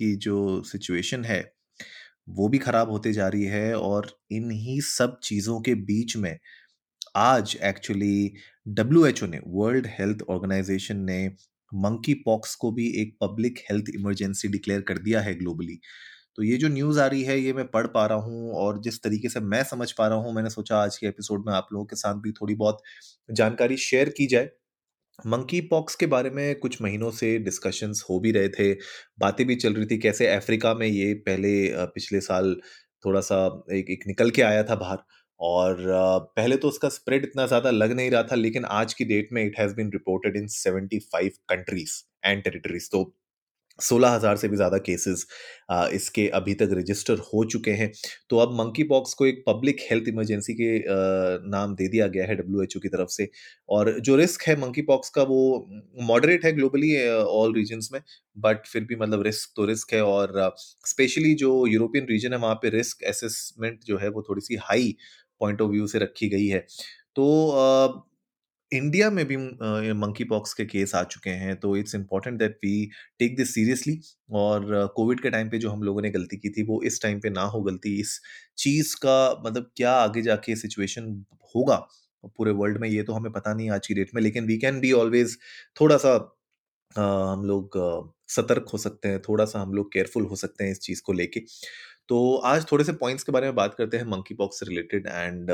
की जो सिचुएशन है, वो भी खराब होते जा रही है और इन ही सब चीज़ों के बीच में आज एक्चुअली डब्ल्यू एच ओ ने वर्ल्ड हेल्थ ऑर्गेनाइजेशन ने मंकी पॉक्स को भी एक पब्लिक हेल्थ इमरजेंसी डिक्लेयर कर दिया है ग्लोबली तो ये जो न्यूज़ आ रही है, ये मैं पढ़ पा रहा हूँ और जिस तरीके से मैं समझ पा रहा हूँ, मैंने सोचा आज के एपिसोड में आप लोगों के साथ भी थोड़ी बहुत जानकारी शेयर की जाए। मंकी पॉक्स के बारे में कुछ महीनों से डिस्कशंस हो भी रहे थे। बातें भी चल रही थी कैसे अफ्रीका में ये पहले पिछले साल थोड़ा सा एक एक निकल के आया था बाहर और पहले तो उसका स्प्रेड इतना ज़्यादा लग नहीं रहा था लेकिन आज की डेट में it has been reported in 75 countries and territories तो सोलह हज़ार से भी ज़्यादा केसेस इसके अभी तक रजिस्टर हो चुके हैं। तो अब मंकी पॉक्स को एक पब्लिक हेल्थ इमरजेंसी के नाम दे दिया गया है डब्ल्यूएचओ की तरफ़ से। और जो रिस्क है मंकी पॉक्स का वो मॉडरेट है ग्लोबली ऑल रीजन्स में बट फिर भी मतलब रिस्क तो रिस्क है। और स्पेशली जो यूरोपियन रीजन है, वहाँ पे रिस्क असेसमेंट जो है वो थोड़ी सी हाई पॉइंट ऑफ़ व्यू से रखी गई है। तो इंडिया में भी मंकी पॉक्स के केस आ चुके हैं तो it's important that we take this seriously और कोविड के टाइम पे जो हम लोगों ने गलती की थी, वो इस टाइम पे ना हो गलती, इस चीज़ का मतलब क्या आगे जाके सिचुएशन होगा पूरे वर्ल्ड में, ये तो हमें पता नहीं आज की डेट में, लेकिन वी कैन बी ऑलवेज थोड़ा सा हम लोग सतर्क हो सकते हैं थोड़ा सा हम लोग केयरफुल हो सकते हैं इस चीज़ को लेके। तो आज थोड़े से पॉइंट्स के बारे में बात करते हैं मंकी पॉक्स से रिलेटेड एंड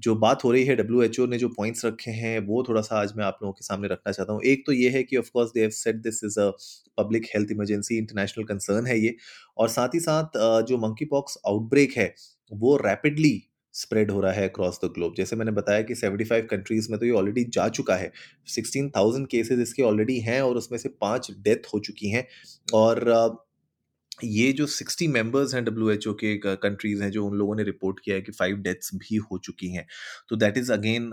जो बात हो रही है डब्ल्यू एच ओ ने जो पॉइंट्स रखे हैं, वो थोड़ा सा आज मैं आप लोगों के सामने रखना चाहता हूँ। एक तो ये है कि of course they have set this is a public health emergency international concern है ये। और साथ ही साथ जो मंकी पॉक्स आउटब्रेक है, वो रैपिडली स्प्रेड हो रहा है अक्रॉस द ग्लोब जैसे मैंने बताया कि 75 कंट्रीज़ में तो ये ऑलरेडी जा चुका है. 16,000 केसेस इसके ऑलरेडी हैं और उसमें से पाँच डेथ हो चुकी हैं. और ये जो 60 मेंबर्स हैं डब्ल्यू के कंट्रीज़ हैं जो उन लोगों ने रिपोर्ट किया है कि फाइव डेथ्स भी हो चुकी हैं. तो that is again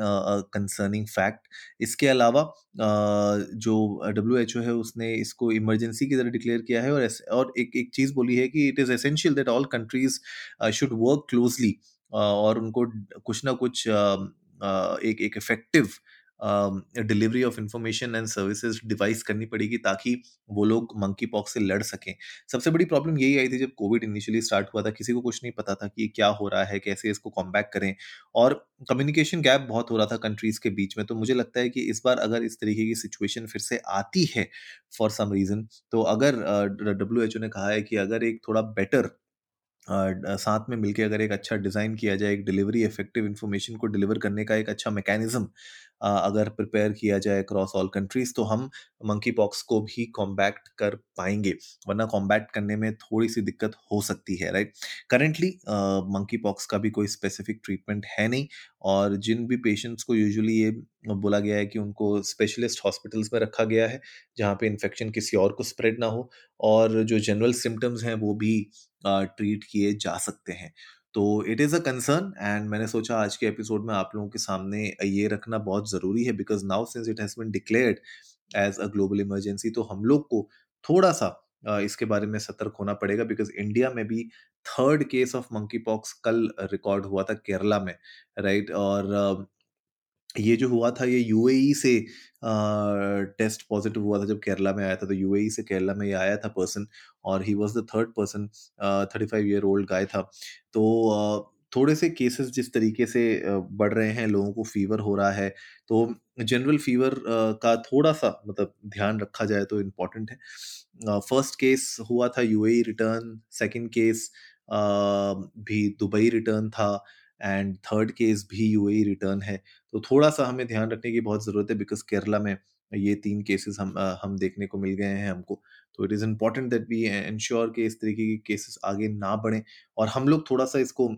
concerning fact इसके अलावा जो डब्ल्यू एच ओ है उसने इसको इमरजेंसी की तरह डिक्लेयर किया है और और एक एक चीज़ बोली है कि it is essential that all countries should work closely और उनको कुछ ना कुछ एक एक effective delivery of information and services devise करनी पड़ेगी ताकि वो लोग मंकी पॉक्स से लड़ सकें। सबसे बड़ी प्रॉब्लम यही आई थी जब कोविड इनिशियली स्टार्ट हुआ था किसी को कुछ नहीं पता था कि क्या हो रहा है कैसे इसको कॉम्बैक करें और कम्युनिकेशन गैप बहुत हो रहा था कंट्रीज़ के बीच में। तो मुझे लगता है कि इस बार अगर इस तरीके की सिचुएशन फिर से आती है फॉर सम रीज़न तो अगर डब्ल्यू uh, ने कहा है कि अगर एक थोड़ा बेटर साथ में मिलके अगर एक अच्छा डिज़ाइन किया जाए, एक डिलीवरी इफ़ेक्टिव इन्फॉर्मेशन को डिलीवर करने का एक अच्छा मैकेनिज्म अगर प्रिपेयर किया जाए अक्रॉस ऑल कंट्रीज़ तो हम मंकी पॉक्स को भी कॉम्बैक्ट कर पाएँगे, वरना कॉम्बैक्ट करने में थोड़ी सी दिक्कत हो सकती है राइट करेंटली मंकी पॉक्स का भी कोई स्पेसिफिक ट्रीटमेंट है नहीं, और जिन भी पेशेंट्स को यूजुअली ये बोला गया है कि उनको स्पेशलिस्ट हॉस्पिटल्स में रखा गया है, जहाँ पे इन्फेक्शन किसी और को स्प्रेड ना हो, और जो जनरल सिम्टम्स हैं, वो भी ट्रीट किए जा सकते हैं। तो it is a concern and मैंने सोचा आज के एपिसोड में आप लोगों के सामने ये रखना बहुत ज़रूरी है because now since it has been declared as a global emergency तो हम लोग को थोड़ा सा इसके बारे में सतर्क होना पड़ेगा बिकॉज़ इंडिया में भी third case of monkey pox कल रिकॉर्ड हुआ था केरला में राइट और ये जो हुआ था, ये यूएई से टेस्ट पॉजिटिव हुआ था जब केरला में आया था तो यूएई से केरला में ये आया था पर्सन और he was the third person thirty five year old guy था। तो थोड़े से केसेस जिस तरीके से बढ़ रहे हैं, लोगों को फीवर हो रहा है तो जनरल फीवर का थोड़ा सा मतलब ध्यान रखा जाए तो इम्पोर्टेंट है। फ़र्स्ट केस हुआ था यूएई रिटर्न सेकंड केस भी दुबई रिटर्न था। एंड थर्ड केस भी यूएई रिटर्न है। तो थोड़ा सा हमें ध्यान रखने की बहुत ज़रूरत है बिकॉज़ केरला में ये तीन केसेस हम हम देखने को मिल गए हैं हमको। तो it is important that we ensure कि इस तरीके के केसेस आगे ना बढ़ें और हम लोग थोड़ा सा इसको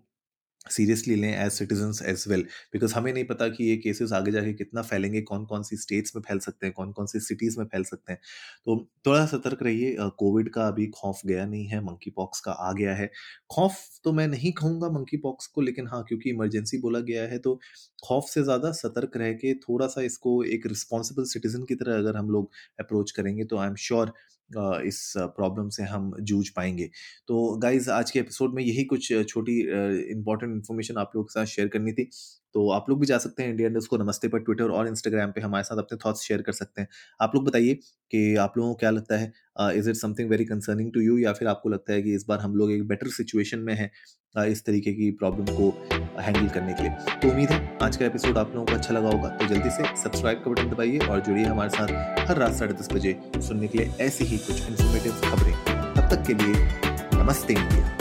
सीरियसली लें as citizen as well because हमें नहीं पता कि ये केसेस आगे जाके कितना फैलेंगे कौन कौन सी स्टेट्स में फैल सकते हैं कौन कौन सी सिटीज़ में फैल सकते हैं। तो थोड़ा सतर्क रहिए। कोविड का अभी खौफ गया नहीं है मंकी पॉक्स का आ गया है। खौफ तो मैं नहीं कहूँगा मंकी पॉक्स को, लेकिन हाँ क्योंकि इमरजेंसी बोला गया है तो खौफ से ज़्यादा सतर्क रह के थोड़ा सा इसको एक रिस्पॉन्सिबल सिटीजन की तरह अगर हम लोग अप्रोच करेंगे तो आई एम श्योर इस प्रॉब्लम से हम जूझ पाएँगे। तो गाइज़ आज के एपिसोड में यही कुछ छोटी इंपॉर्टेंट इन्फॉर्मेशन आप लोगों के साथ शेयर करनी थी। तो आप लोग भी जा सकते हैं इंडिया को। नमस्ते पर ट्विटर और इंस्टाग्राम पे हमारे साथ अपने थॉट्स शेयर कर सकते हैं। आप लोग बताइए कि आप लोगों को क्या लगता है is it something very concerning to you या फिर आपको लगता है कि इस बार हम लोग एक बेटर सिचुएशन में है इस तरीके की प्रॉब्लम को हैंडल करने के लिए? तो उम्मीद है आज का एपिसोड आप लोगों को अच्छा लगा होगा। तो जल्दी से सब्सक्राइब का बटन दबाइए और जुड़िए हमारे साथ हर रात साढ़े दस बजे सुनने के लिए ऐसी ही कुछ इन्फॉर्मेटिव खबरें। तब तक के लिए नमस्ते इंडिया